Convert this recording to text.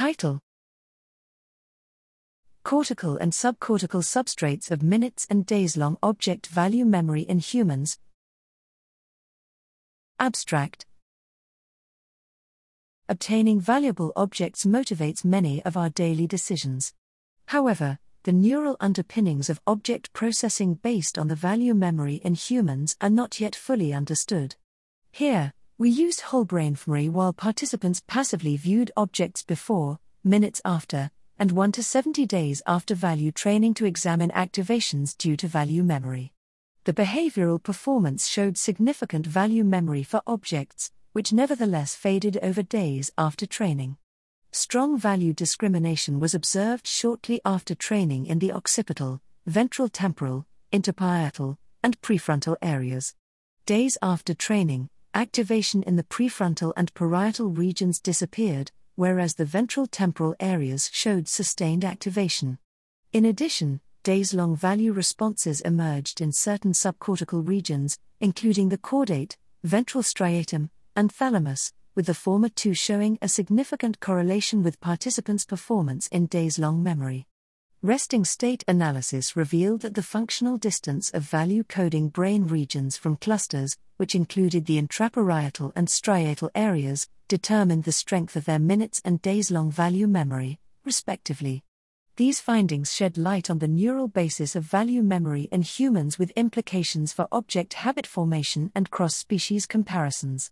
Title Cortical and subcortical substrates of minutes and days long object value memory in humans. Abstract Obtaining valuable objects motivates many of our daily decisions. However, the neural underpinnings of object processing based on the value memory in humans are not yet fully understood. Here, we used whole brain fMRI while participants passively viewed objects before, minutes after, and 1 to 70 days after value training to examine activations due to value memory. The behavioral performance showed significant value memory for objects, which nevertheless faded over days after training. Strong value discrimination was observed shortly after training in the occipital, ventral temporal, interparietal, and prefrontal areas. Days after training, activation in the prefrontal and parietal regions disappeared, whereas the ventral temporal areas showed sustained activation. In addition, days long value responses emerged in certain subcortical regions, including the caudate, ventral striatum, and thalamus, with the former two showing a significant correlation with participants' performance in days long memory. Resting state analysis revealed that the functional distance of value coding brain regions from clusters, which included the intraparietal and striatal areas, determined the strength of their minutes and days long value memory, respectively. These findings shed light on the neural basis of value memory in humans with implications for object habit formation and cross species comparisons.